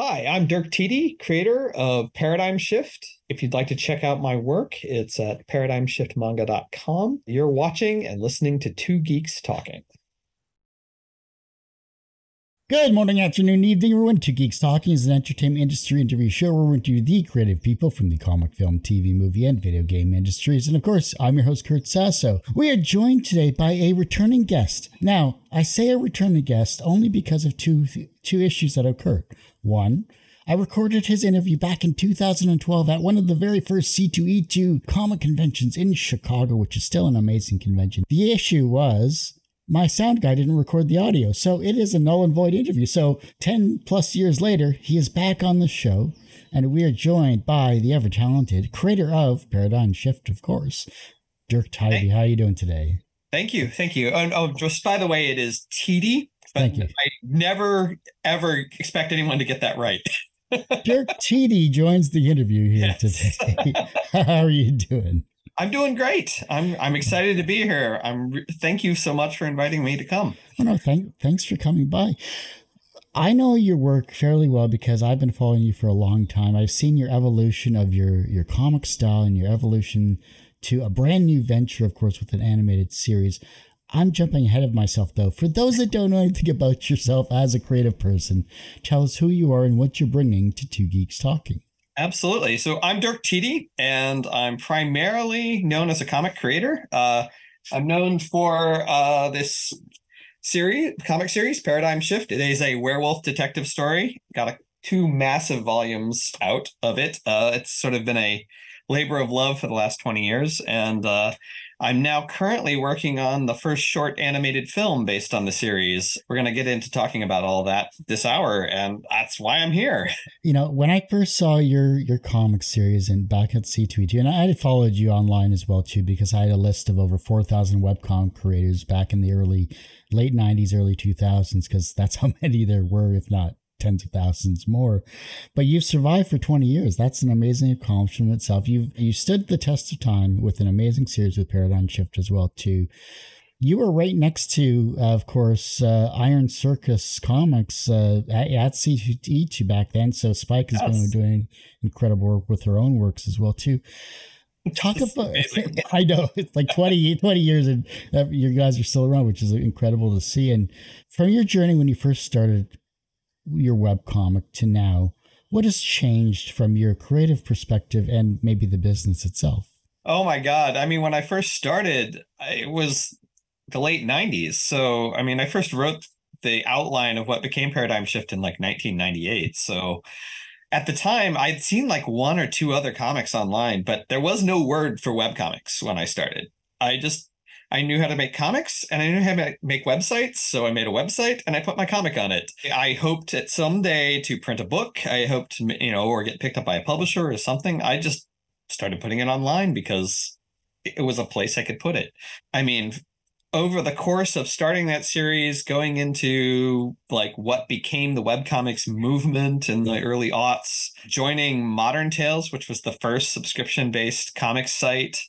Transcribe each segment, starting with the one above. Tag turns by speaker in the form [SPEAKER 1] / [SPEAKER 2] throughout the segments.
[SPEAKER 1] Hi, I'm Dirk Tiede, creator of Paradigm Shift. If you'd like to check out my work, it's at paradigmshiftmanga.com. You're watching and listening to Two Geeks Talking.
[SPEAKER 2] Good morning, afternoon, evening, everyone. Two Geeks Talking is an entertainment industry interview show where we interview the creative people from the comic, film, TV, movie, and video game industries. And of course, I'm your host, Kurt Sasso. We are joined today by a returning guest. Now, I say a returning guest only because of two two issues that occurred. One, I recorded his interview back in 2012 at one of the very first C2E2 comic conventions in Chicago, which is still an amazing convention. The issue was my sound guy didn't record the audio, so it is a null and void interview. So 10 plus years later, he is back on the show, and we are joined by the ever talented creator of Paradigm Shift, of course, Dirk Tiede. Hey. How are you doing today?
[SPEAKER 1] Thank you, thank you. Oh, oh just by the way, it is TD. Thank you. I never ever expect anyone to get that right.
[SPEAKER 2] Dirk Tiede joins the interview here yes. today. How are you doing?
[SPEAKER 1] I'm doing great. I'm I'm excited to be here. I'm thank you so much for inviting me to come.
[SPEAKER 2] Oh, no, thank thanks for coming by. I know your work fairly well because I've been following you for a long time. I've seen your evolution of your your comic style and your evolution to a brand new venture, of course, with an animated series. I'm jumping ahead of myself though. For those that don't know anything about yourself as a creative person, tell us who you are and what you're bringing to Two Geeks Talking.
[SPEAKER 1] Absolutely. So I'm Dirk Tiede, and I'm primarily known as a comic creator. Uh, I'm known for uh, this series, comic series, Paradigm Shift. It is a werewolf detective story. Got a, two massive volumes out of it. Uh, it's sort of been a labor of love for the last 20 years, and uh, I'm now currently working on the first short animated film based on the series. We're going to get into talking about all that this hour, and that's why I'm here.
[SPEAKER 2] You know, when I first saw your your comic series and back at C2E2, and I had followed you online as well too, because I had a list of over 4,000 webcomic creators back in the early, late 90s, early 2000s, because that's how many there were, if not tens of thousands more. But you've survived for 20 years. That's an amazing accomplishment itself. You've you stood the test of time with an amazing series with Paradigm Shift as well too. You were right next to, uh, of course, uh, Iron Circus Comics uh, at, at C2E2 back then. So Spike has yes. been doing incredible work with her own works as well too talk about i know it's like 20 20 years and uh, you guys are still around which is incredible to see and from your journey when you first started your web comic to now, what has changed from your creative perspective and maybe the business itself?
[SPEAKER 1] Oh my God. I mean, when I first started, it was the late 90s. So, I mean, I first wrote the outline of what became Paradigm Shift in like 1998. So, at the time, I'd seen like one or two other comics online, but there was no word for web comics when I started. I just I knew how to make comics and I knew how to make websites. So I made a website and I put my comic on it. I hoped at someday to print a book. I hoped, you know, or get picked up by a publisher or something. I just started putting it online because it was a place I could put it. I mean, over the course of starting that series, going into like what became the webcomics movement in the early aughts, joining Modern Tales, which was the first subscription based comic site,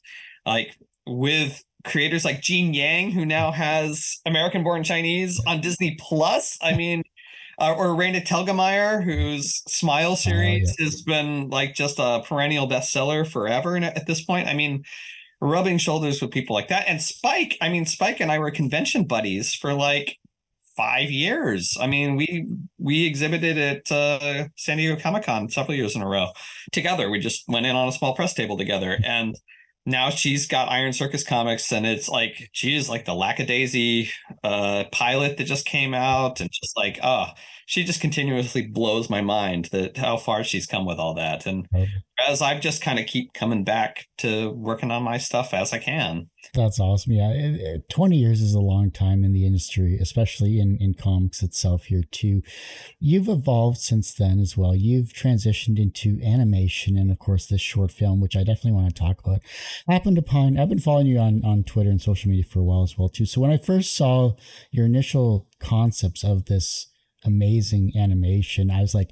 [SPEAKER 1] like with creators like Gene Yang, who now has American Born Chinese on Disney Plus. I mean, uh, or Raina Telgemeier, whose Smile oh, series oh, yeah. has been like just a perennial bestseller forever at this point. I mean, rubbing shoulders with people like that. And Spike, I mean, Spike and I were convention buddies for like five years. I mean, we we exhibited at uh, San Diego Comic Con several years in a row together. We just went in on a small press table together, and now she's got Iron Circus comics, and it's like she is like the lackadaisy uh, pilot that just came out, and just like oh, she just continuously blows my mind that how far she's come with all that. And as I've just kind of keep coming back to working on my stuff as I can.
[SPEAKER 2] That's awesome. Yeah. It, it, 20 years is a long time in the industry, especially in, in comics itself here too. You've evolved since then as well. You've transitioned into animation and of course this short film, which I definitely want to talk about. happened upon, I've been following you on, on Twitter and social media for a while as well too. So when I first saw your initial concepts of this amazing animation, I was like,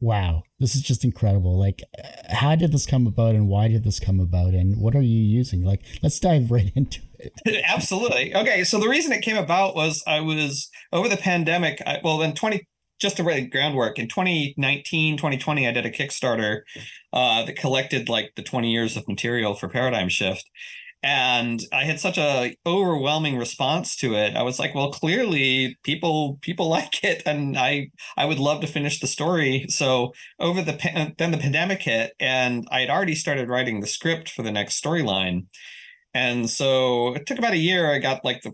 [SPEAKER 2] wow, this is just incredible. Like, how did this come about and why did this come about and what are you using? Like, let's dive right into it.
[SPEAKER 1] Absolutely. Okay. So, the reason it came about was I was over the pandemic, I, well, in 20, just to lay groundwork in 2019 2020 i did a kickstarter uh, that collected like the 20 years of material for paradigm shift and i had such a overwhelming response to it. I was like well clearly people people like it and i i would love to finish the story. So over the then the pandemic hit and i had already started writing the script for the next storyline. And so it took about a year i got like the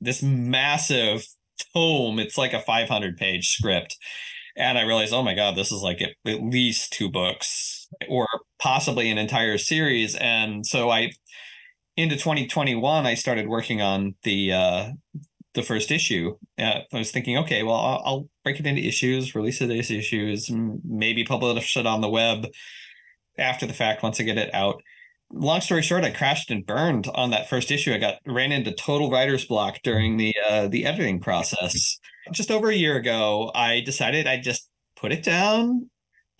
[SPEAKER 1] this massive tome. It's like a 500 page script. And i realized oh my god this is like at, at least two books or possibly an entire series. And so i into 2021, I started working on the uh, the first issue. Uh, I was thinking, okay, well, I'll, I'll, break it into issues, release it as issues, maybe publish it on the web after the fact once I get it out. Long story short, I crashed and burned on that first issue. I got ran into total writer's block during the uh, the editing process. Just over a year ago, I decided I'd just put it down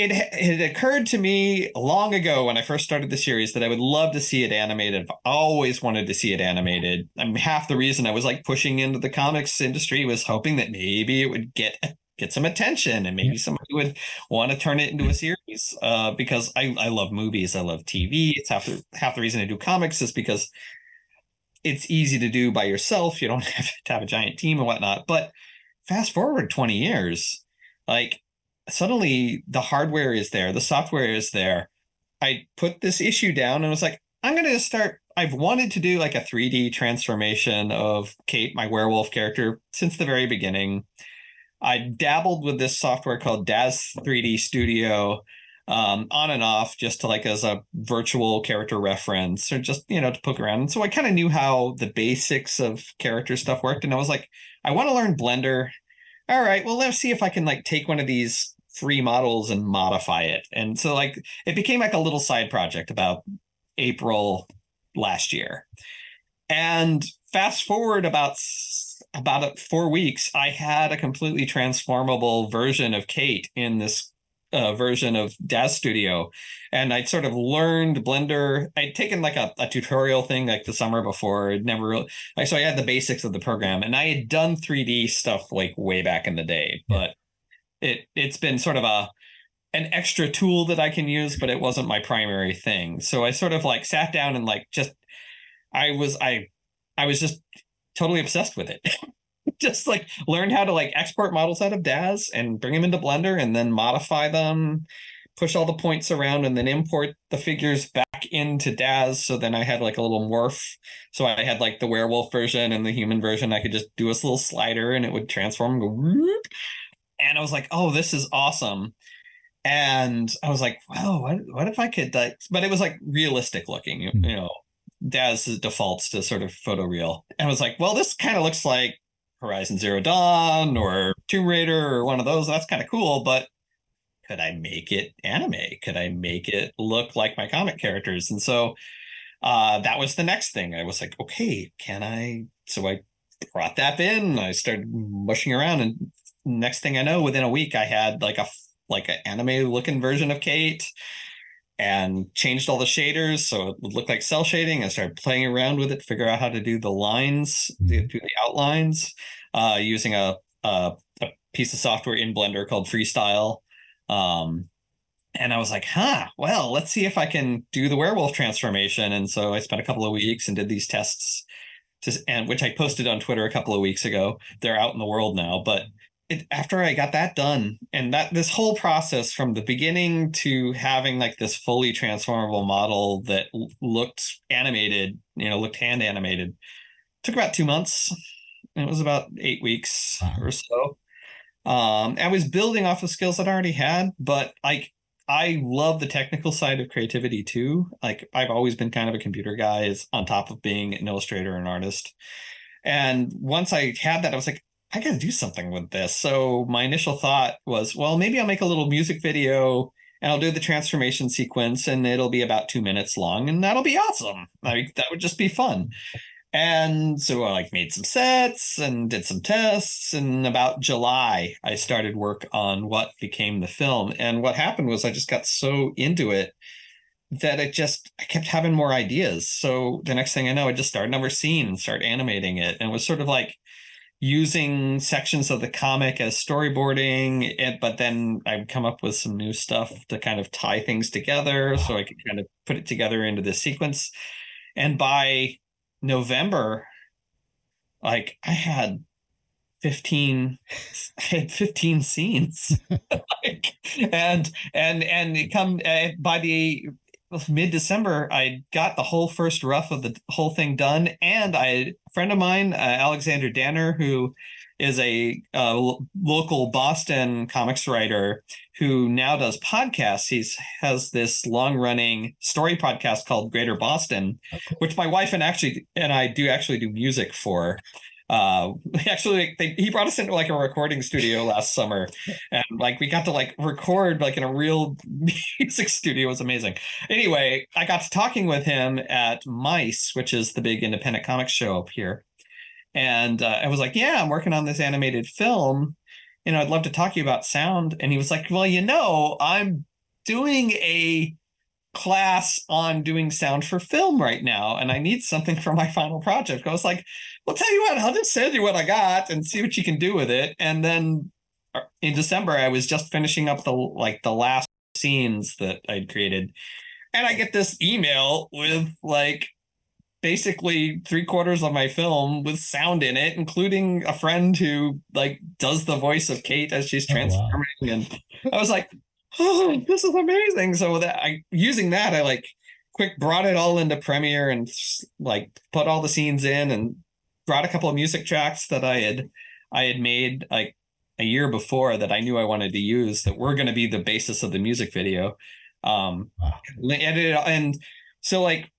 [SPEAKER 1] it, it occurred to me long ago when I first started the series that I would love to see it animated. I've always wanted to see it animated. I mean, half the reason I was like pushing into the comics industry was hoping that maybe it would get get some attention and maybe somebody would want to turn it into a series. Uh, because I, I love movies, I love TV. It's half the half the reason I do comics is because it's easy to do by yourself. You don't have to have a giant team and whatnot. But fast forward 20 years, like suddenly the hardware is there, the software is there. I put this issue down and was like, I'm going to start. I've wanted to do like a 3D transformation of Kate, my werewolf character, since the very beginning. I dabbled with this software called Daz 3D Studio um, on and off just to like as a virtual character reference or just, you know, to poke around. And so I kind of knew how the basics of character stuff worked. And I was like, I want to learn Blender. All right, well, let's see if I can like take one of these free models and modify it. And so like it became like a little side project about April last year. And fast forward about about four weeks, I had a completely transformable version of Kate in this uh, version of Daz Studio, and I'd sort of learned Blender. I'd taken like a, a tutorial thing like the summer before. I'd never really, like, so I had the basics of the program, and I had done 3D stuff like way back in the day, but it it's been sort of a an extra tool that I can use, but it wasn't my primary thing. So I sort of like sat down and like just I was I I was just totally obsessed with it. just like learned how to like export models out of Daz and bring them into Blender and then modify them, push all the points around and then import the figures back into Daz. So then I had like a little morph. So I had like the werewolf version and the human version. I could just do this little slider and it would transform and go whoop and I was like, oh, this is awesome. And I was like, wow, what, what if I could like, but it was like realistic looking, you, mm-hmm. you know, Daz defaults to sort of photo photoreal. And I was like, well, this kind of looks like Horizon Zero Dawn or Tomb Raider or one of those. That's kind of cool, but could I make it anime? Could I make it look like my comic characters? And so uh, that was the next thing. I was like, okay, can I? So I brought that in. I started mushing around and next thing I know, within a week, I had like a like an anime looking version of Kate and changed all the shaders so it would look like cell shading. I started playing around with it, figure out how to do the lines, do, mm-hmm. do the outlines, uh, using a, a, a piece of software in Blender called Freestyle. Um, and I was like, huh, well, let's see if I can do the werewolf transformation. And so I spent a couple of weeks and did these tests to, and which I posted on Twitter a couple of weeks ago. They're out in the world now, but it, after I got that done, and that this whole process from the beginning to having like this fully transformable model that looked animated, you know, looked hand animated, took about two months. It was about eight weeks or so. Um, I was building off of skills that I already had, but like I love the technical side of creativity too. Like I've always been kind of a computer guy, is on top of being an illustrator and artist. And once I had that, I was like, I got to do something with this. So my initial thought was, well, maybe I'll make a little music video and I'll do the transformation sequence and it'll be about two minutes long and that'll be awesome. Like that would just be fun. And so I like made some sets and did some tests. And about July, I started work on what became the film. And what happened was I just got so into it that it just I kept having more ideas. So the next thing I know, I just started another scene and start animating it. And it was sort of like using sections of the comic as storyboarding it but then i'd come up with some new stuff to kind of tie things together so i could kind of put it together into this sequence. And by november like i had 15 I had 15 scenes. Like, and and and it come uh, by the mid December, I got the whole first rough of the whole thing done, and I a friend of mine, uh, Alexander Danner, who is a uh, local Boston comics writer who now does podcasts. He's has this long running story podcast called Greater Boston, okay. which my wife and actually and I do actually do music for uh actually they, he brought us into like a recording studio last summer. And like we got to like record like in a real music studio. It was amazing. Anyway i got to talking with him at MICE which is the big independent comics show up here. And uh, i was like yeah i'm working on this animated film. You know i'd love to talk to you about sound. And he was like well you know i'm doing a class on doing sound for film right now and I need something for my final project. I was like, well, tell you what, I'll just send you what I got and see what you can do with it. And then uh, in December, I was just finishing up the like the last scenes that I'd created. And I get this email with like basically three quarters of my film with sound in it, including a friend who like does the voice of Kate as she's transforming. Oh, wow. And I was like, oh, this is amazing. So that I using that, I like quick brought it all into Premiere and like put all the scenes in and brought a couple of music tracks that I had I had made like a year before that I knew I wanted to use that were going to be the basis of the music video. Um, wow. edited and so like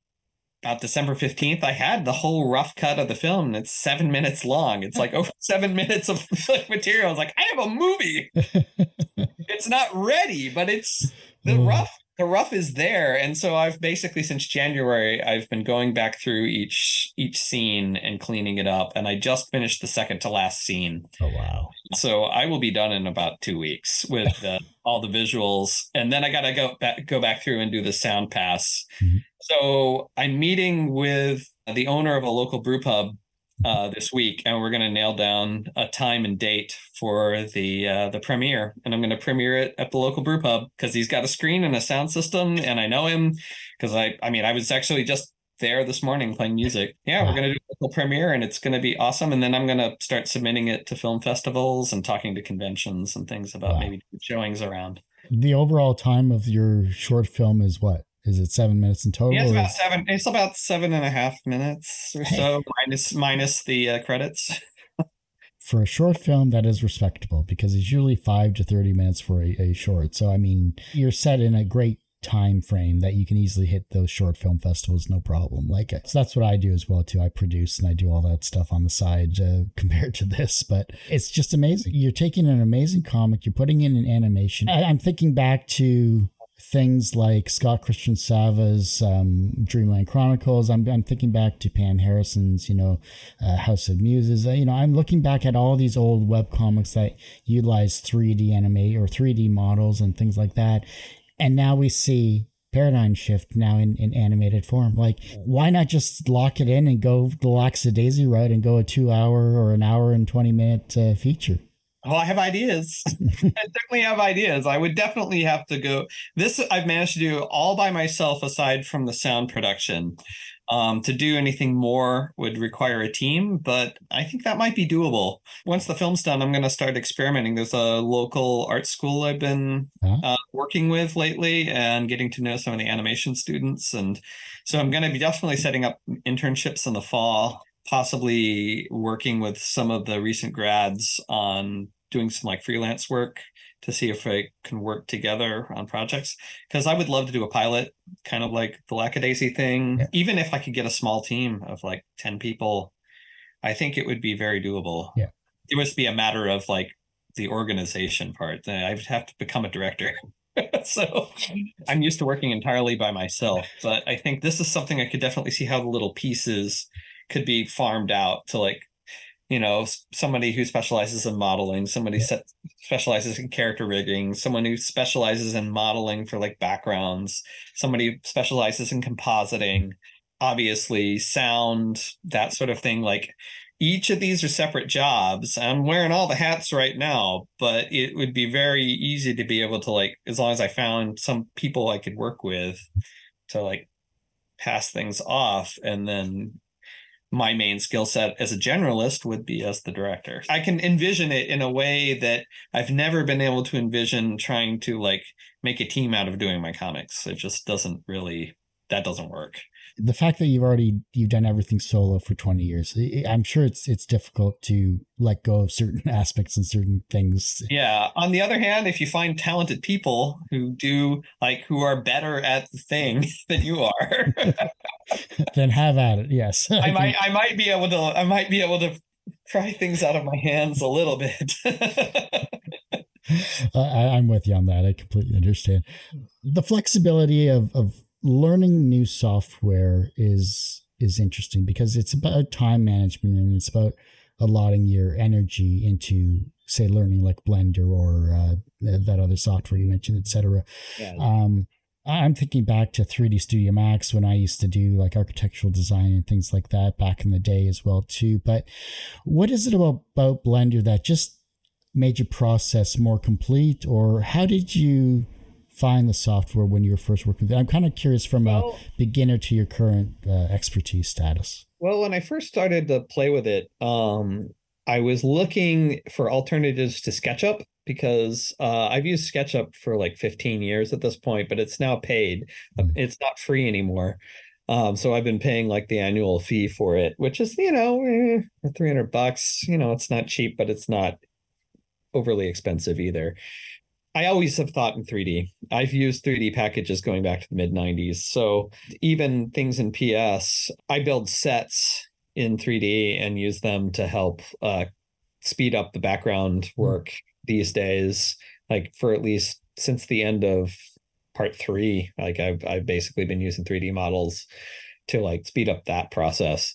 [SPEAKER 1] about December 15th, I had the whole rough cut of the film. And it's seven minutes long. It's like over seven minutes of material. I was like, I have a movie. it's not ready, but it's the mm. rough. The rough is there, and so I've basically since January I've been going back through each each scene and cleaning it up, and I just finished the second to last scene.
[SPEAKER 2] Oh wow!
[SPEAKER 1] So I will be done in about two weeks with uh, all the visuals, and then I got to go back go back through and do the sound pass. Mm-hmm so I'm meeting with the owner of a local brew pub uh, this week, and we're going to nail down a time and date for the uh, the premiere. And I'm going to premiere it at the local brew pub because he's got a screen and a sound system, and I know him because I I mean I was actually just there this morning playing music. Yeah, we're going to do a local premiere, and it's going to be awesome. And then I'm going to start submitting it to film festivals and talking to conventions and things about wow. maybe showings around.
[SPEAKER 2] The overall time of your short film is what? Is it seven minutes in total?
[SPEAKER 1] Yeah, it's about seven. It's about seven and a half minutes or so, minus minus the uh, credits.
[SPEAKER 2] for a short film, that is respectable because it's usually five to thirty minutes for a, a short. So I mean, you're set in a great time frame that you can easily hit those short film festivals no problem like so that's what i do as well too i produce and i do all that stuff on the side uh, compared to this but it's just amazing you're taking an amazing comic you're putting in an animation I, i'm thinking back to things like Scott Christian Sava's um, Dreamland Chronicles. I'm, I'm thinking back to Pam Harrison's, you know, uh, House of Muses. You know, I'm looking back at all these old web comics that utilize 3D anime or 3D models and things like that. And now we see paradigm shift now in, in animated form. Like, why not just lock it in and go the lackadaisy route and go a two hour or an hour and 20 minute uh, feature?
[SPEAKER 1] Well, I have ideas. I definitely have ideas. I would definitely have to go. This I've managed to do all by myself, aside from the sound production. Um, to do anything more would require a team, but I think that might be doable. Once the film's done, I'm going to start experimenting. There's a local art school I've been uh, working with lately and getting to know some of the animation students. And so I'm going to be definitely setting up internships in the fall possibly working with some of the recent grads on doing some like freelance work to see if I can work together on projects. Because I would love to do a pilot, kind of like the Lackadaisy thing. Yeah. Even if I could get a small team of like 10 people, I think it would be very doable.
[SPEAKER 2] Yeah.
[SPEAKER 1] It must be a matter of like the organization part. I would have to become a director. so I'm used to working entirely by myself. But I think this is something I could definitely see how the little pieces could be farmed out to like you know somebody who specializes in modeling somebody set, specializes in character rigging someone who specializes in modeling for like backgrounds somebody specializes in compositing obviously sound that sort of thing like each of these are separate jobs. I'm wearing all the hats right now, but it would be very easy to be able to like, as long as I found some people I could work with to like pass things off and then my main skill set as a generalist would be as the director. I can envision it in a way that I've never been able to envision trying to like make a team out of doing my comics. It just doesn't really that doesn't work
[SPEAKER 2] the fact that you've already you've done everything solo for 20 years i'm sure it's it's difficult to let go of certain aspects and certain things
[SPEAKER 1] yeah on the other hand if you find talented people who do like who are better at the thing than you are
[SPEAKER 2] then have at it yes.
[SPEAKER 1] I, I might i might be able to i might be able to pry things out of my hands a little bit.
[SPEAKER 2] I, i'm with you on that. I completely understand. The flexibility of of learning new software is is interesting because it's about time management and it's about allotting your energy into say learning like blender or uh, that other software you mentioned etc yeah. um, i'm thinking back to 3d studio max when i used to do like architectural design and things like that back in the day as well too but what is it about, about blender that just made your process more complete or how did you find the software when you were first working with it? I'm kind of curious from well, a beginner to your current uh, expertise status.
[SPEAKER 1] Well, when I first started to play with it, um, I was looking for alternatives to SketchUp because uh, I've used SketchUp for like 15 years at this point, but it's now paid. Mm. It's not free anymore. Um, so I've been paying like the annual fee for it, which is, you know, eh, 300 bucks. You know, it's not cheap, but it's not overly expensive either. I always have thought in 3D. I've used 3D packages going back to the mid 90s. So even things in PS, I build sets in 3D and use them to help uh, speed up the background hmm. work mm. These days. Like for at least since the end of part three, like I've I've basically been using 3D models to like speed up that process.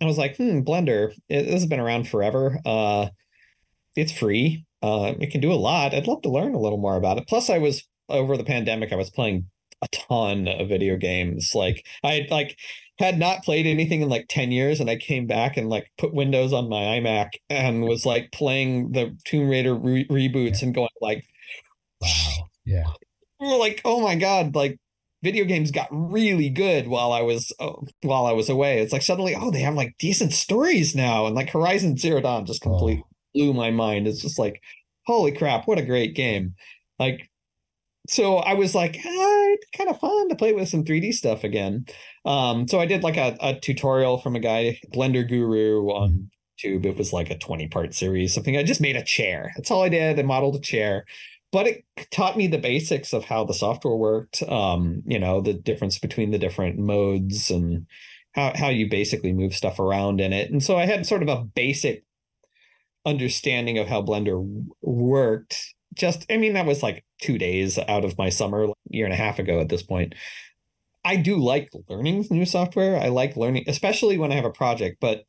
[SPEAKER 1] And I was like, hmm, Blender, it, this has been around forever. Uh, it's free uh, it can do a lot. I'd love to learn a little more about it. Plus, I was over the pandemic, I was playing a ton of video games. Like I like had not played anything in like 10 years and I came back and like put Windows on my iMac and was like playing the Tomb Raider re- reboots and going like
[SPEAKER 2] wow. Yeah.
[SPEAKER 1] Like oh my god, like video games got really good while I was uh, while I was away. It's like suddenly oh they have like decent stories now and like Horizon Zero Dawn just completely oh blew my mind. It's just like, holy crap, what a great game. Like, so I was like, ah, kind of fun to play with some 3D stuff again. Um, so I did like a, a tutorial from a guy, Blender Guru on YouTube. It was like a 20 part series, something. I just made a chair. That's all I did. I modeled a chair. But it taught me the basics of how the software worked, um, you know, the difference between the different modes and how, how you basically move stuff around in it. And so I had sort of a basic understanding of how Blender worked. Just, I mean, that was like two days out of my summer, year and a half ago at this point. I do like learning new software. I like learning, especially when I have a project. But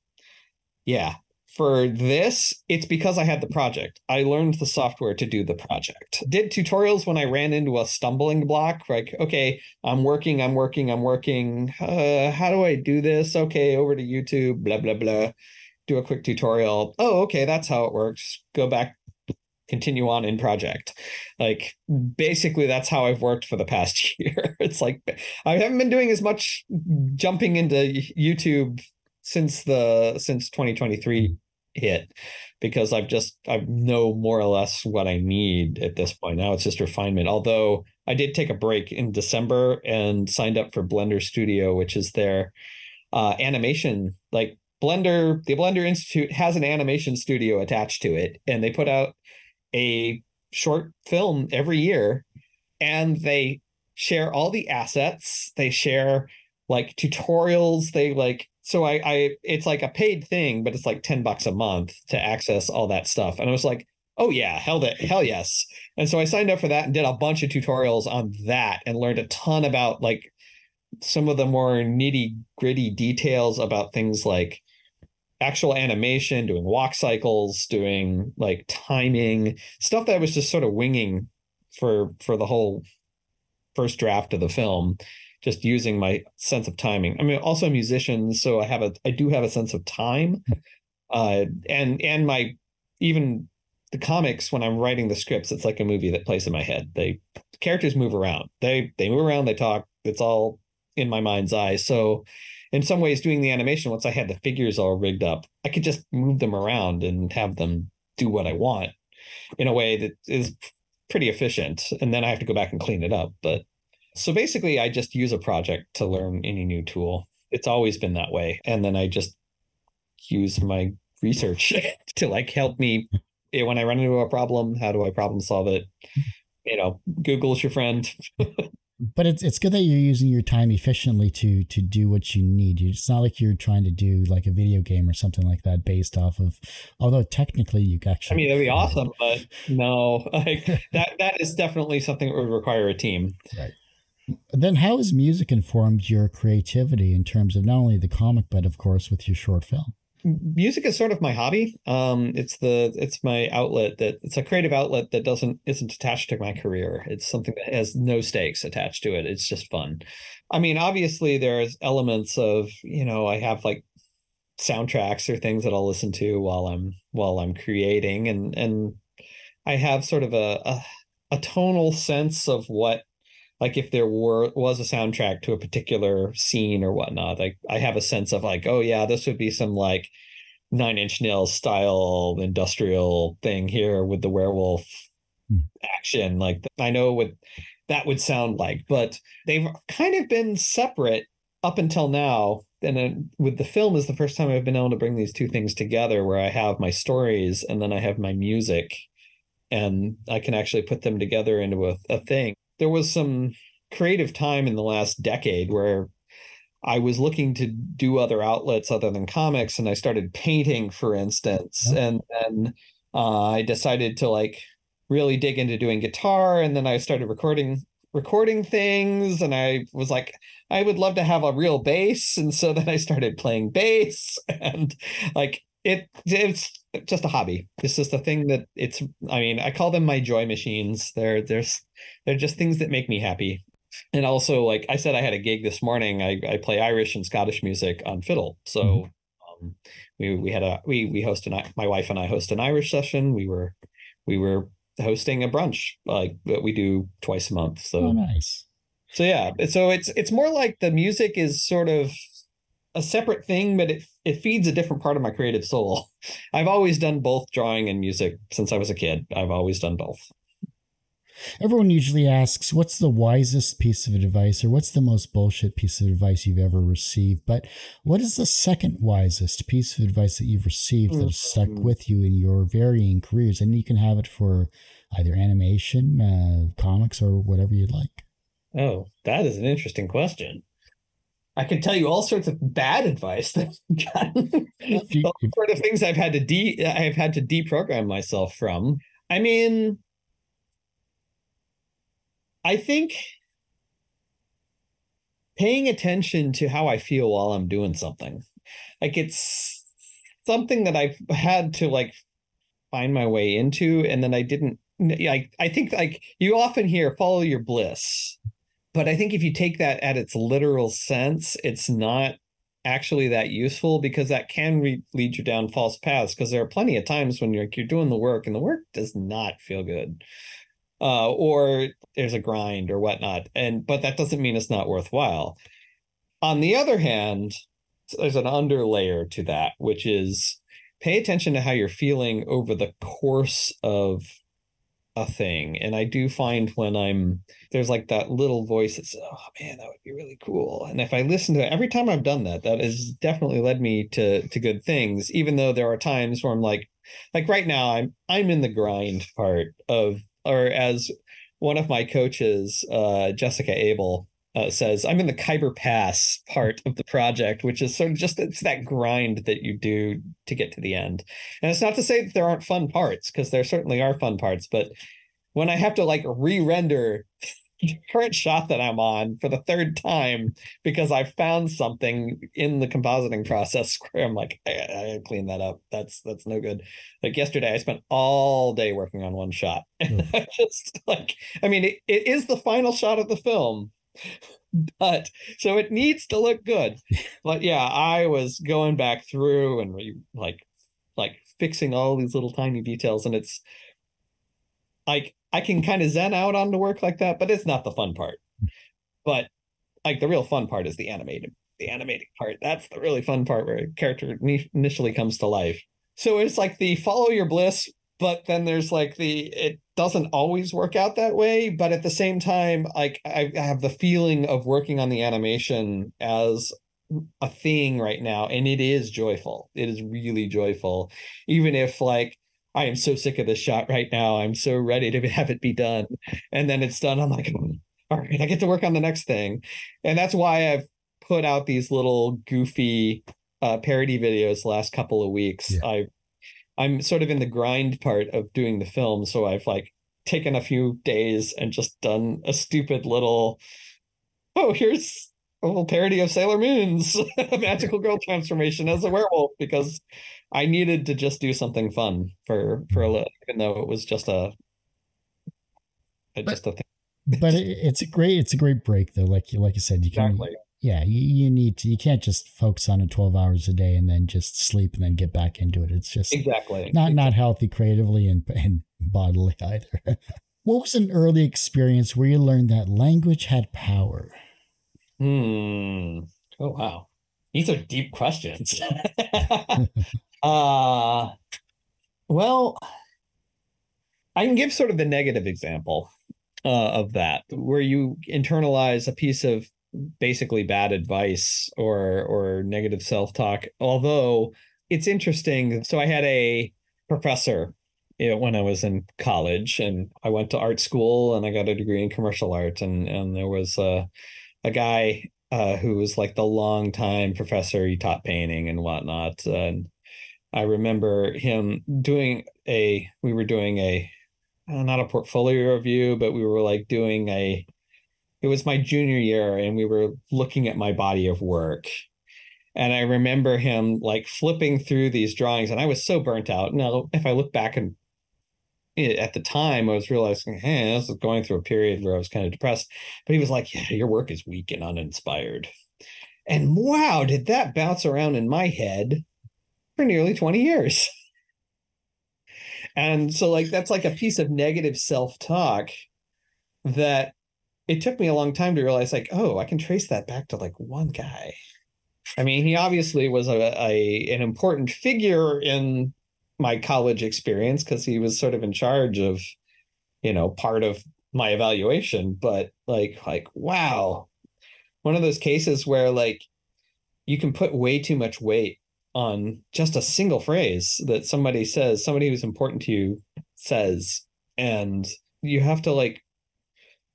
[SPEAKER 1] yeah, for this, it's because I had the project. I learned the software to do the project. Did tutorials when I ran into a stumbling block, like, okay, I'm working, I'm working, I'm working. Uh, how do I do this? Okay, over to YouTube, blah, blah, blah do a quick tutorial. Oh, okay, that's how it works. Go back, continue on in project. Like basically that's how I've worked for the past year. It's like I haven't been doing as much jumping into YouTube since the since 2023 hit because I've just I know more or less what I need at this point. Now it's just refinement. Although I did take a break in December and signed up for Blender Studio, which is their uh, animation like Blender, the Blender Institute has an animation studio attached to it, and they put out a short film every year, and they share all the assets. They share like tutorials. They like so I I it's like a paid thing, but it's like ten bucks a month to access all that stuff. And I was like, oh yeah, hell that hell yes. And so I signed up for that and did a bunch of tutorials on that and learned a ton about like some of the more nitty gritty details about things like actual animation, doing walk cycles, doing like timing, stuff that I was just sort of winging for for the whole first draft of the film, just using my sense of timing. I mean, also a musician, so I have a I do have a sense of time. Uh, and and my even the comics when I'm writing the scripts, it's like a movie that plays in my head. They characters move around. They they move around. They talk. It's all in my mind's eye. So in some ways, doing the animation once I had the figures all rigged up, I could just move them around and have them do what I want in a way that is pretty efficient. And then I have to go back and clean it up. But so basically, I just use a project to learn any new tool. It's always been that way. And then I just use my research to like help me when I run into a problem. How do I problem solve it? You know, Google's your friend.
[SPEAKER 2] but it's it's good that you're using your time efficiently to to do what you need. It's not like you're trying to do like a video game or something like that based off of. Although technically, you actually.
[SPEAKER 1] I mean, that'd be awesome, but no, like that that is definitely something that would require a team.
[SPEAKER 2] Right. Then, how has music informed your creativity in terms of not only the comic, but of course with your short film?
[SPEAKER 1] Music is sort of my hobby. Um, it's the it's my outlet that it's a creative outlet that doesn't isn't attached to my career. It's something that has no stakes attached to it. It's just fun. I mean, obviously there's elements of you know I have like soundtracks or things that I'll listen to while I'm while I'm creating, and and I have sort of a a, a tonal sense of what like if there were was a soundtrack to a particular scene or whatnot like i have a sense of like oh yeah this would be some like nine inch nails style industrial thing here with the werewolf hmm. action like i know what that would sound like but they've kind of been separate up until now and then with the film is the first time i've been able to bring these two things together where i have my stories and then i have my music and i can actually put them together into a, a thing there was some creative time in the last decade where I was looking to do other outlets other than comics, and I started painting, for instance, and then uh, I decided to like really dig into doing guitar, and then I started recording recording things, and I was like, I would love to have a real bass, and so then I started playing bass, and like it it's just a hobby. It's just a thing that it's I mean, I call them my joy machines. They're there's they're just things that make me happy. And also like I said I had a gig this morning. I I play Irish and Scottish music on fiddle. So mm-hmm. um, we we had a we we host an my wife and I host an Irish session. We were we were hosting a brunch like that we do twice a month. So
[SPEAKER 2] oh, nice.
[SPEAKER 1] So yeah, so it's it's more like the music is sort of a separate thing, but it it feeds a different part of my creative soul. I've always done both drawing and music since I was a kid. I've always done both.
[SPEAKER 2] Everyone usually asks, what's the wisest piece of advice or what's the most bullshit piece of advice you've ever received? But what is the second wisest piece of advice that you've received that has stuck mm-hmm. with you in your varying careers? And you can have it for either animation, uh, comics, or whatever you'd like.
[SPEAKER 1] Oh, that is an interesting question. I can tell you all sorts of bad advice that I've gotten. all sort of things I've had to de I've had to deprogram myself from. I mean, I think paying attention to how I feel while I'm doing something. Like it's something that I've had to like find my way into and then I didn't like I think like you often hear follow your bliss but I think if you take that at its literal sense, it's not actually that useful because that can re- lead you down false paths. Because there are plenty of times when you're you're doing the work and the work does not feel good, uh, or there's a grind or whatnot. And but that doesn't mean it's not worthwhile. On the other hand, there's an underlayer to that, which is pay attention to how you're feeling over the course of a thing. And I do find when I'm there's like that little voice that says, "Oh man, that would be really cool." And if I listen to it every time I've done that, that has definitely led me to to good things. Even though there are times where I'm like, like right now, I'm I'm in the grind part of, or as one of my coaches, uh, Jessica Abel, uh, says, I'm in the Khyber Pass part of the project, which is sort of just it's that grind that you do to get to the end. And it's not to say that there aren't fun parts, because there certainly are fun parts, but when I have to like re-render the current shot that I'm on for the third time because I found something in the compositing process where I'm like, I, I gotta clean that up. That's that's no good. Like yesterday, I spent all day working on one shot, and mm. I just like, I mean, it, it is the final shot of the film, but so it needs to look good. but yeah, I was going back through and re, like fixing all these little tiny details and it's like I can kind of zen out on the work like that, but it's not the fun part. Hmm. But like the real fun part is the animated, the animating part. That's the really fun part where a character initially comes to life. So it's like the follow your bliss, but then there's like the it doesn't always work out that way. But at the same time, like I, I have the feeling of working on the animation as a thing right now, and it is joyful. It is really joyful, even if like I am so sick of this shot right now. I'm so ready to have it be done. And then it's done. I'm like, all right, I get to work on the next thing. And that's why I've put out these little goofy uh, parody videos the last couple of weeks. Yeah. I I'm sort of in the grind part of doing the film, so I've like taken a few days and just done a stupid little oh, here's a little parody of Sailor Moon's magical girl transformation as a werewolf because I needed to just do something fun for for a mm-hmm. little, even though it was just a, a
[SPEAKER 2] but, just a thing. but it, it's a great it's a great break though. Like you like you said, you can exactly. Yeah you, you need to you can't just focus on it twelve hours a day and then just sleep and then get back into it. It's just
[SPEAKER 1] exactly
[SPEAKER 2] not
[SPEAKER 1] exactly.
[SPEAKER 2] not healthy creatively and and bodily either. what was an early experience where you learned that language had power?
[SPEAKER 1] Hmm. Oh wow. These are deep questions. Uh well, I can give sort of the negative example uh, of that, where you internalize a piece of basically bad advice or or negative self talk. Although it's interesting. So I had a professor you know, when I was in college, and I went to art school, and I got a degree in commercial art, and and there was a a guy uh, who was like the long time professor. He taught painting and whatnot, and I remember him doing a, we were doing a, not a portfolio review, but we were like doing a, it was my junior year and we were looking at my body of work. And I remember him like flipping through these drawings and I was so burnt out. Now, if I look back and at the time I was realizing, hey, this is going through a period where I was kind of depressed. But he was like, yeah, your work is weak and uninspired. And wow, did that bounce around in my head for nearly 20 years. and so like that's like a piece of negative self-talk that it took me a long time to realize like, oh, I can trace that back to like one guy. I mean, he obviously was a, a an important figure in my college experience because he was sort of in charge of, you know, part of my evaluation. But like, like, wow, one of those cases where like you can put way too much weight on just a single phrase that somebody says, somebody who's important to you says, and you have to like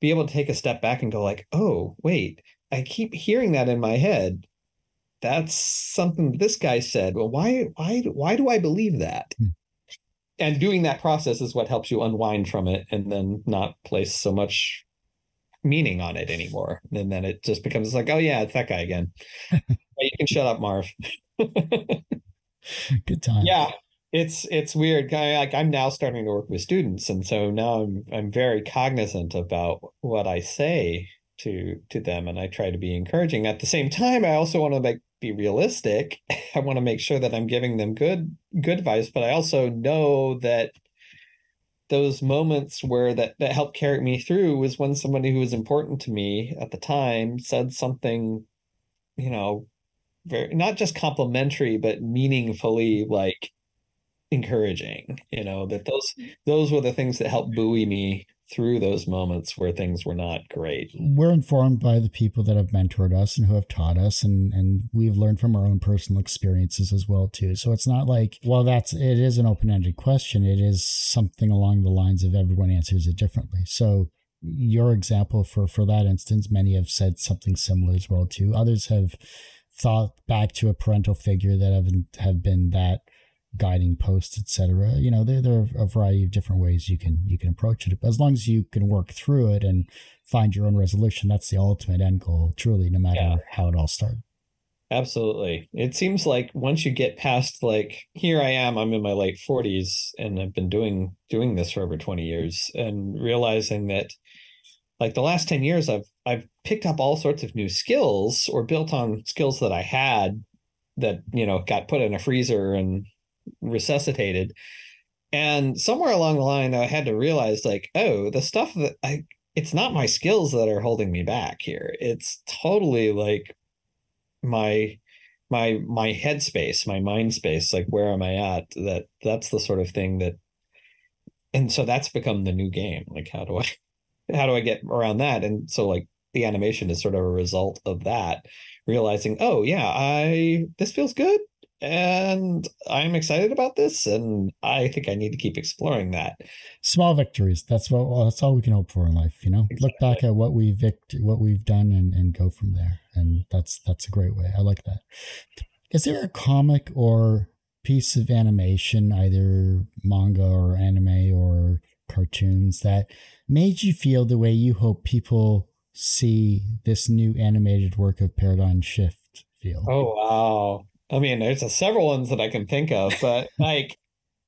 [SPEAKER 1] be able to take a step back and go like, oh, wait, I keep hearing that in my head. That's something this guy said. Well, why why why do I believe that? Hmm. And doing that process is what helps you unwind from it and then not place so much meaning on it anymore. And then it just becomes like, oh yeah, it's that guy again. you can shut up, Marv.
[SPEAKER 2] Good time.
[SPEAKER 1] Yeah, it's it's weird. I, like I'm now starting to work with students, and so now I'm I'm very cognizant about what I say to to them, and I try to be encouraging. At the same time, I also want to make be realistic. I want to make sure that I'm giving them good good advice, but I also know that those moments where that that helped carry me through was when somebody who was important to me at the time said something you know very not just complimentary but meaningfully like encouraging you know that those mm. those were the things that helped buoy me through those moments where things were not great.
[SPEAKER 2] We're informed by the people that have mentored us and who have taught us and and we've learned from our own personal experiences as well too. So it's not like well that's it is an open-ended question. It is something along the lines of everyone answers it differently. So your example for for that instance many have said something similar as well too. Others have thought back to a parental figure that have have been that guiding post, etc. You know, there there are a variety of different ways you can you can approach it. But as long as you can work through it and find your own resolution, that's the ultimate end goal, truly, no matter yeah. how it all started.
[SPEAKER 1] Absolutely. It seems like once you get past like here I am, I'm in my late 40s and I've been doing doing this for over 20 years and realizing that like the last 10 years I've I've picked up all sorts of new skills or built on skills that I had that, you know, got put in a freezer and resuscitated. And somewhere along the line, I had to realize, like, oh, the stuff that I, it's not my skills that are holding me back here. It's totally like my my my headspace, my mind space, like where am I at? That that's the sort of thing that and so that's become the new game. Like how do I how do I get around that? And so like the animation is sort of a result of that, realizing, oh yeah, I this feels good and I'm excited about this, and I think I need to keep exploring that.
[SPEAKER 2] Small victories. That's what. Well, that's all we can hope for in life. You know, exactly. look back at what we've vict- what we've done, and and go from there. And that's that's a great way. I like that. Is there a comic or piece of animation, either manga or anime or cartoons, that made you feel the way you hope people see this new animated work of Paradigm Shift feel?
[SPEAKER 1] Oh wow! I mean, there's a several ones that I can think of, but like,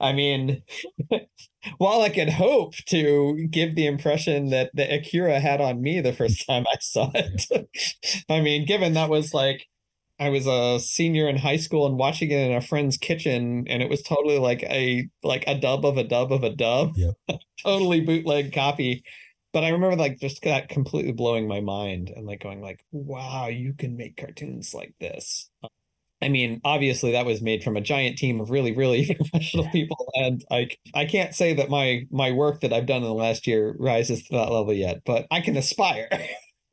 [SPEAKER 1] I mean, while I could hope to give the impression that the Akira had on me the first time I saw it, I mean, given that was like I was a senior in high school and watching it in a friend's kitchen, and it was totally like a like a dub of a dub of a dub,
[SPEAKER 2] yep.
[SPEAKER 1] totally bootleg copy. But I remember like just that completely blowing my mind and like going like, wow, you can make cartoons like this. I mean, obviously that was made from a giant team of really, really professional people, and I I can't say that my my work that I've done in the last year rises to that level yet, but I can aspire.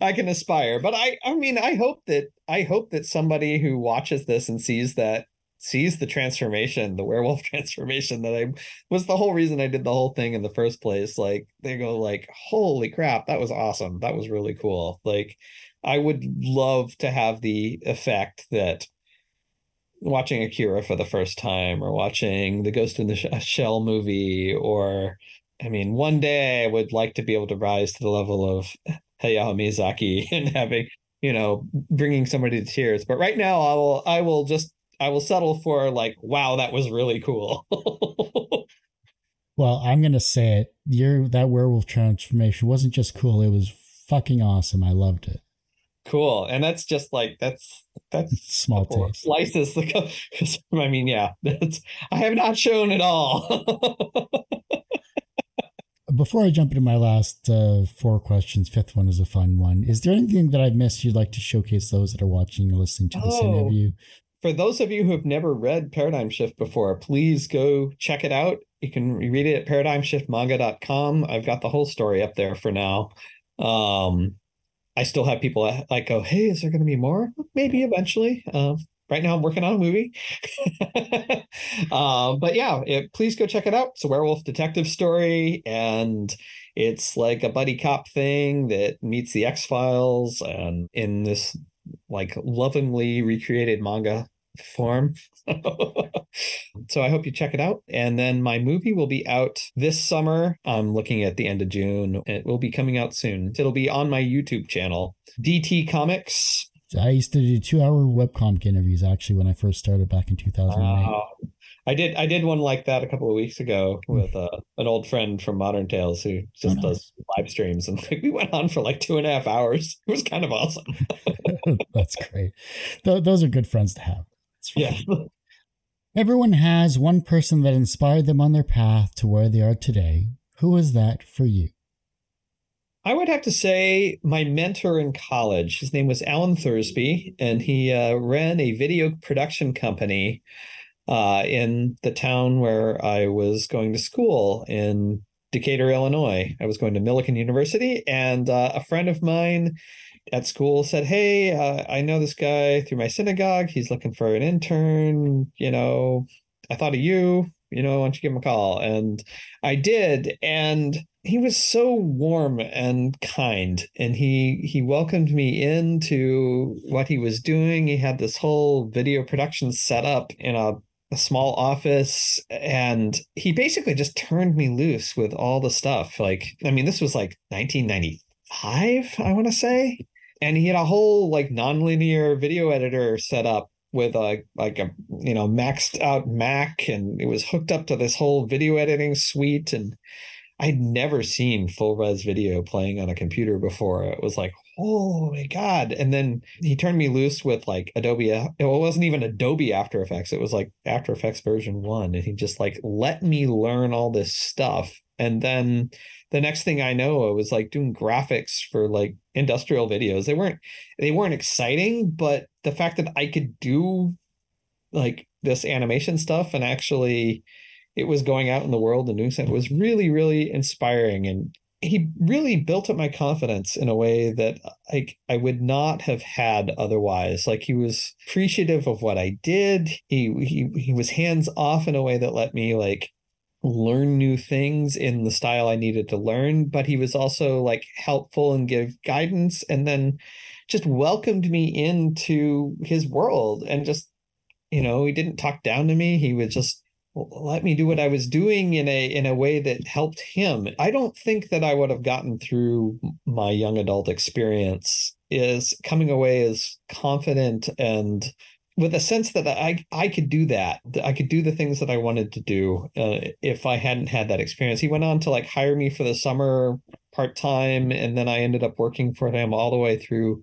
[SPEAKER 1] I can aspire, but I I mean I hope that I hope that somebody who watches this and sees that sees the transformation, the werewolf transformation that I was the whole reason I did the whole thing in the first place. Like they go like, "Holy crap, that was awesome. That was really cool." Like I would love to have the effect that watching Akira for the first time or watching the Ghost in the Shell movie or I mean one day I would like to be able to rise to the level of Hayao Miyazaki and having you know bringing somebody to tears but right now I will I will just I will settle for like wow that was really cool
[SPEAKER 2] Well, I'm gonna say it. Your that werewolf transformation wasn't just cool; it was fucking awesome. I loved it.
[SPEAKER 1] Cool. And that's just like that's that's
[SPEAKER 2] small
[SPEAKER 1] slices. I mean, yeah, that's I have not shown at all.
[SPEAKER 2] Before I jump into my last uh, four questions, fifth one is a fun one. Is there anything that I've missed you'd like to showcase those that are watching or listening to this oh, interview?
[SPEAKER 1] For those of you who have never read Paradigm Shift before, please go check it out. You can read it at paradigmshiftmanga.com. I've got the whole story up there for now. Um, I still have people that, like go, "Hey, is there going to be more? Maybe eventually." Um, right now, I'm working on a movie, um, but yeah, it, please go check it out. It's a werewolf detective story, and it's like a buddy cop thing that meets the X Files, and in this like lovingly recreated manga form. so I hope you check it out. And then my movie will be out this summer. I'm looking at the end of June. It will be coming out soon. It'll be on my YouTube channel, DT Comics.
[SPEAKER 2] I used to do two hour webcomic interviews actually when I first started back in 2008. Uh,
[SPEAKER 1] I did I did one like that a couple of weeks ago with uh, an old friend from Modern Tales who just oh, nice. does live streams and like, we went on for like two and a half hours. It was kind of awesome.
[SPEAKER 2] That's great. Th- those are good friends to have.
[SPEAKER 1] Yeah.
[SPEAKER 2] Everyone has one person that inspired them on their path to where they are today. Who was that for you?
[SPEAKER 1] I would have to say my mentor in college. His name was Alan Thursby, and he uh, ran a video production company uh, in the town where I was going to school in Decatur, Illinois. I was going to Millikin University, and uh, a friend of mine at school said, Hey, uh, I know this guy through my synagogue. He's looking for an intern. You know, I thought of you. You know, why don't you give him a call? And I did. And he was so warm and kind and he he welcomed me into what he was doing he had this whole video production set up in a, a small office and he basically just turned me loose with all the stuff like i mean this was like 1995 i want to say and he had a whole like nonlinear video editor set up with a like a you know maxed out Mac, and it was hooked up to this whole video editing suite. And I'd never seen full res video playing on a computer before. It was like, oh my God. And then he turned me loose with like Adobe. Uh, it wasn't even Adobe After Effects. It was like After Effects version one. And he just like let me learn all this stuff. And then the next thing I know, I was like doing graphics for like industrial videos. They weren't they weren't exciting, but the fact that I could do like this animation stuff and actually it was going out in the world and doing something was really, really inspiring. And he really built up my confidence in a way that like I would not have had otherwise. Like he was appreciative of what I did. He he he was hands off in a way that let me like learn new things in the style I needed to learn, but he was also like helpful and give guidance and then just welcomed me into his world and just you know, he didn't talk down to me. He would just let me do what I was doing in a in a way that helped him. I don't think that I would have gotten through my young adult experience is coming away as confident and with a sense that I I could do that. I could do the things that I wanted to do uh, if I hadn't had that experience. He went on to like hire me for the summer part time, and then I ended up working for him all the way through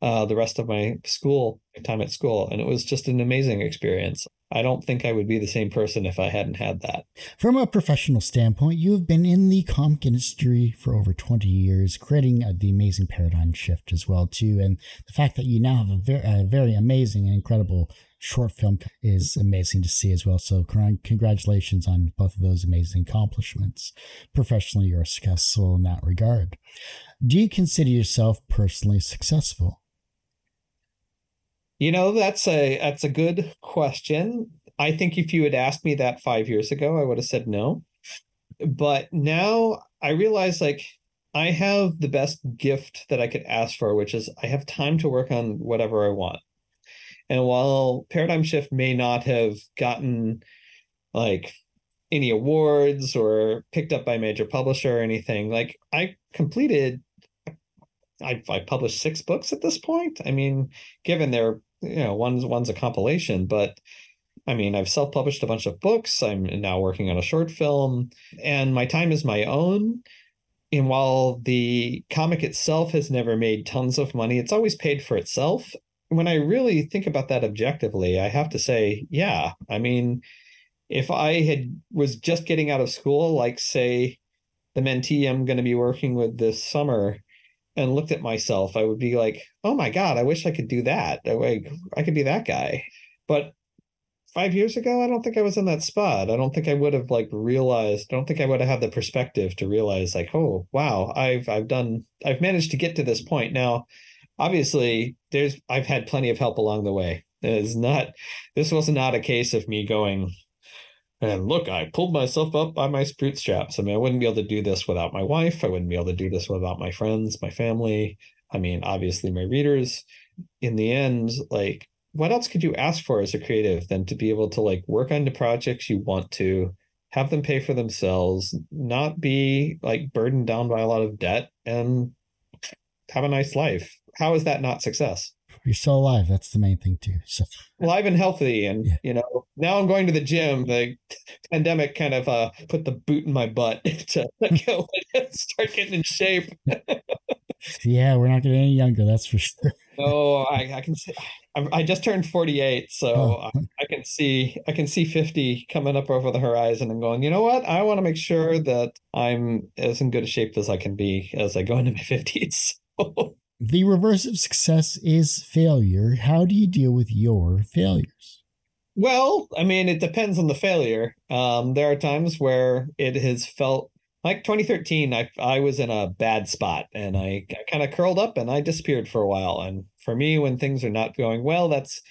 [SPEAKER 1] uh, the rest of my school time at school, and it was just an amazing experience. I don't think I would be the same person if I hadn't had that.
[SPEAKER 2] From a professional standpoint, you have been in the comic industry for over 20 years, creating a, the amazing paradigm shift as well too. And the fact that you now have a very, a very amazing and incredible short film is amazing to see as well. So congratulations on both of those amazing accomplishments. Professionally, you're successful in that regard. Do you consider yourself personally successful?
[SPEAKER 1] You know, that's a that's a good question. I think if you had asked me that 5 years ago, I would have said no. But now I realize like I have the best gift that I could ask for, which is I have time to work on whatever I want. And while Paradigm Shift may not have gotten like any awards or picked up by a major publisher or anything, like I completed I I published six books at this point. I mean, given they're you know one's one's a compilation but i mean i've self-published a bunch of books. I'm now working on a short film and my time is my own. And while the comic itself has never made tons of money it's always paid for itself. When i really think about that objectively i have to say yeah. I mean if i had was just getting out of school like say the mentee i'm going to be working with this summer and looked at myself, I would be like, "Oh my god, I wish I could do that. I, I could be that guy." But five years ago, I don't think I was in that spot. I don't think I would have like realized. I don't think I would have had the perspective to realize like, "Oh wow, I've I've done I've managed to get to this point." Now, obviously, there's I've had plenty of help along the way. It's not this was not a case of me going, and look, I pulled myself up by my bootstraps. I mean, I wouldn't be able to do this without my wife. I wouldn't be able to do this without my friends, my family. I mean, obviously, my readers. In the end, like, what else could you ask for as a creative than to be able to like work on the projects you want to, have them pay for themselves, not be like burdened down by a lot of debt, and have a nice life? How is that not success?
[SPEAKER 2] You're still alive. That's the main thing too. So
[SPEAKER 1] alive and healthy, and yeah. you know, now I'm going to the gym. The pandemic kind of uh, put the boot in my butt to go and start getting in shape.
[SPEAKER 2] yeah, we're not getting any younger. That's for sure.
[SPEAKER 1] No, I, I can see. I just turned 48, so oh. I, I can see I can see 50 coming up over the horizon and going, you know what? I want to make sure that I'm as in good a shape as I can be as I go into my 50s.
[SPEAKER 2] The reverse of success is failure. How do you deal with your failures?
[SPEAKER 1] Well, I mean, it depends on the failure. Um, there are times where it has felt like 2013. I I was in a bad spot and I, I kind of curled up and I disappeared for a while. And for me, when things are not going well, that's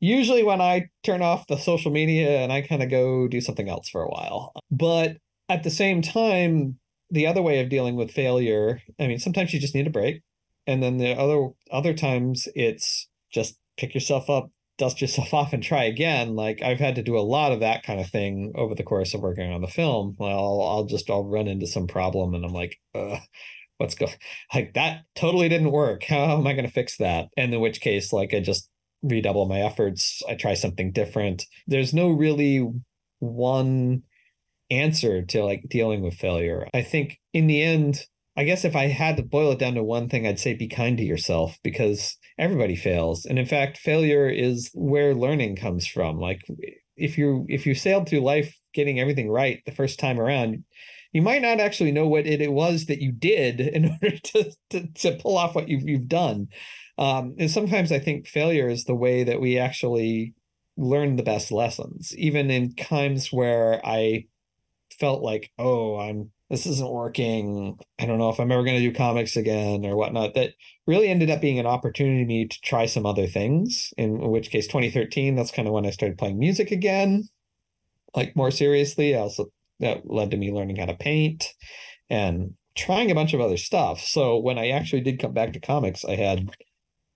[SPEAKER 1] usually when I turn off the social media and I kind of go do something else for a while. But at the same time, the other way of dealing with failure, I mean, sometimes you just need a break and then the other other times it's just pick yourself up dust yourself off and try again. Like i've had to do a lot of that kind of thing over the course of working on the film. Well i'll, just i'll run into some problem and i'm like what's going like that totally didn't work. How am i going to fix that? And in which case like i just redouble my efforts. I try something different. There's no really one answer to like dealing with failure. I think in the end, I guess if I had to boil it down to one thing, I'd say be kind to yourself because everybody fails. And in fact, failure is where learning comes from. Like if you if you sailed through life getting everything right the first time around, you might not actually know what it, it was that you did in order to, to, to pull off what you've, you've done. Um, and sometimes I think failure is the way that we actually learn the best lessons, even in times where I felt like, oh, I'm this isn't working. I don't know if I'm ever going to do comics again or whatnot. That really ended up being an opportunity to me to try some other things. In which case, 2013, that's kind of when I started playing music again, like more seriously. I also that led to me learning how to paint and trying a bunch of other stuff. So when I actually did come back to comics, I had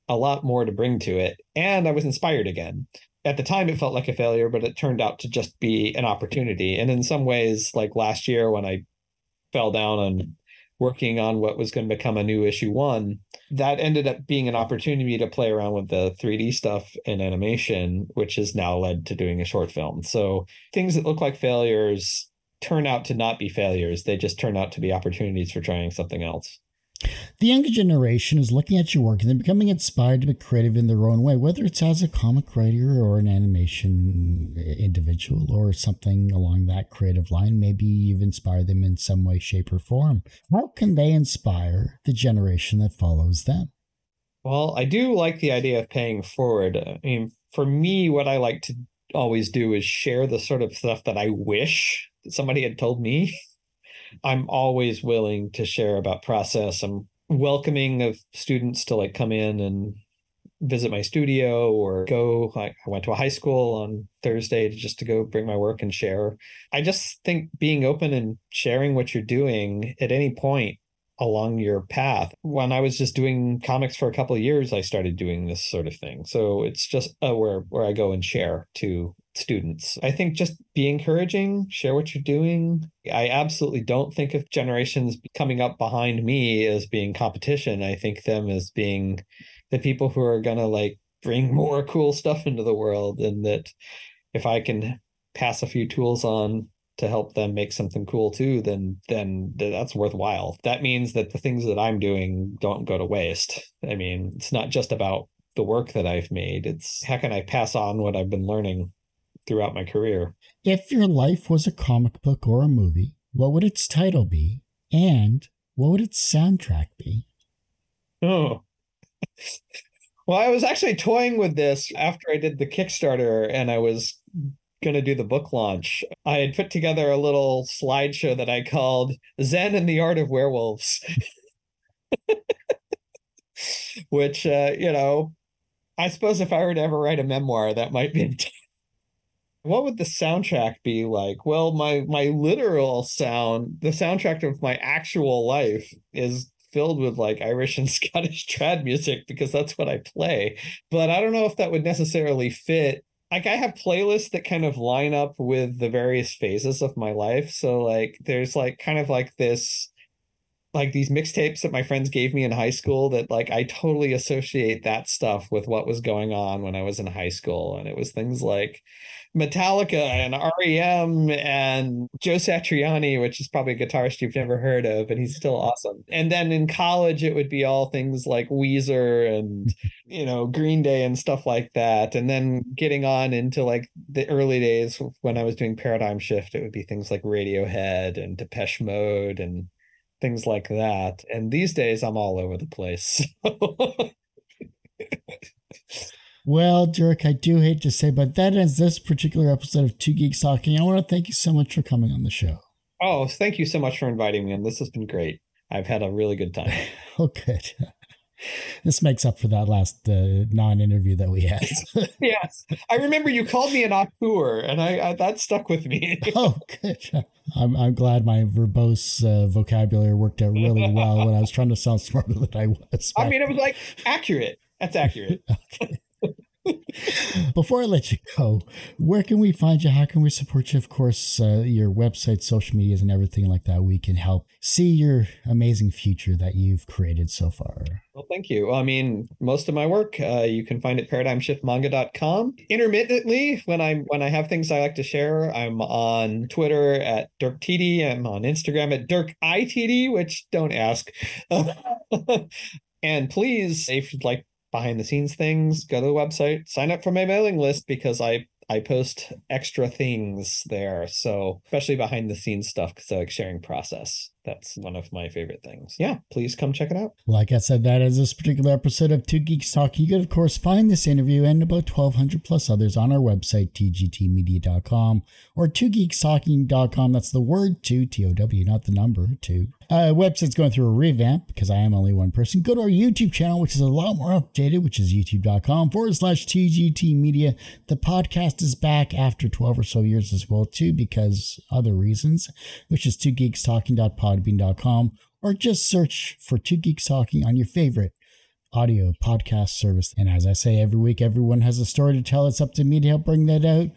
[SPEAKER 1] a lot more to bring to it and I was inspired again. At the time it felt like a failure, but it turned out to just be an opportunity. And in some ways, like last year when I fell down on working on what was going to become a new issue one, that ended up being an opportunity to play around with the 3D stuff in animation, which has now led to doing a short film. So things that look like failures turn out to not be failures. They just turn out to be opportunities for trying something else.
[SPEAKER 2] The younger generation is looking at your work and they're becoming inspired to be creative in their own way, whether it's as a comic writer or an animation individual or something along that creative line. Maybe you've inspired them in some way, shape, or form. How can they inspire the generation that follows them?
[SPEAKER 1] Well, I do like the idea of paying forward. I mean, for me, what I like to always do is share the sort of stuff that I wish that somebody had told me. I'm always willing to share about process. I'm welcoming of students to like come in and visit my studio or go I, I went to a high school on thursday to just to go bring my work and share i just think being open and sharing what you're doing at any point along your path when i was just doing comics for a couple of years i started doing this sort of thing so it's just uh, where where i go and share to students. I think just be encouraging, share what you're doing. I absolutely don't think of generations coming up behind me as being competition. I think them as being the people who are going to like bring more cool stuff into the world and that if I can pass a few tools on to help them make something cool too then then that's worthwhile that means that the things that i'm doing don't go to waste i mean it's not just about the work that i've made it's how can i pass on what i've been learning throughout my career.
[SPEAKER 2] If your life was a comic book or a movie, what would its title be? And what would its soundtrack be?
[SPEAKER 1] Oh. well, I was actually toying with this after I did the Kickstarter and I was going to do the book launch. I had put together a little slideshow that I called Zen and the Art of Werewolves. Which, uh, you know, I suppose if I were to ever write a memoir, that might be what would the soundtrack be like? Well, my my literal sound, the soundtrack of my actual life is filled with like Irish and Scottish trad music because that's what I play. But I don't know if that would necessarily fit. Like I have playlists that kind of line up with the various phases of my life. So like there's like kind of like this like these mixtapes that my friends gave me in high school that like I totally associate that stuff with what was going on when I was in high school and it was things like Metallica and REM and Joe Satriani, which is probably a guitarist you've never heard of, and he's still awesome. And then in college, it would be all things like Weezer and, you know, Green Day and stuff like that. And then getting on into like the early days when I was doing Paradigm Shift, it would be things like Radiohead and Depeche Mode and things like that. And these days, I'm all over the place.
[SPEAKER 2] Well, Dirk, I do hate to say, but that ends this particular episode of Two Geeks Talking. I want to thank you so much for coming on the show.
[SPEAKER 1] Oh, thank you so much for inviting me, and this has been great. I've had a really good time.
[SPEAKER 2] oh, good. This makes up for that last uh, non-interview that we had.
[SPEAKER 1] yes, I remember you called me an auteur, and I, I that stuck with me.
[SPEAKER 2] oh, good. I'm I'm glad my verbose uh, vocabulary worked out really well when I was trying to sound smarter than I was.
[SPEAKER 1] I mean, it was like accurate. That's accurate. okay.
[SPEAKER 2] Before I let you go, where can we find you? How can we support you? Of course, uh, your website, social medias, and everything like that. We can help see your amazing future that you've created so far.
[SPEAKER 1] Well, thank you. I mean, most of my work uh, you can find at paradigmshiftmanga.com. Intermittently, when I'm when I have things I like to share, I'm on Twitter at DirkTD. I'm on Instagram at DirkITD, which don't ask. and please, if you'd like behind the scenes things, go to the website, sign up for my mailing list because I I post extra things there. So especially behind the scenes stuff because I like sharing process that's one of my favorite things. Yeah, please come check it out.
[SPEAKER 2] Like I said, that is this particular episode of Two Geeks Talking. You can, of course, find this interview and about 1,200 plus others on our website, tgtmedia.com or twogeekstalking.com. That's the word two, T O W, not the number two. Uh, website's going through a revamp because I am only one person. Go to our YouTube channel, which is a lot more updated, which is youtube.com forward slash TGT Media. The podcast is back after 12 or so years as well, too, because other reasons, which is two geeks talking.pod podbean.com or just search for Two Geeks Talking on your favorite audio podcast service. And as I say every week, everyone has a story to tell. It's up to me to help bring that out.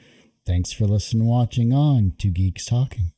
[SPEAKER 2] Thanks for listening and watching on Two Geeks Talking.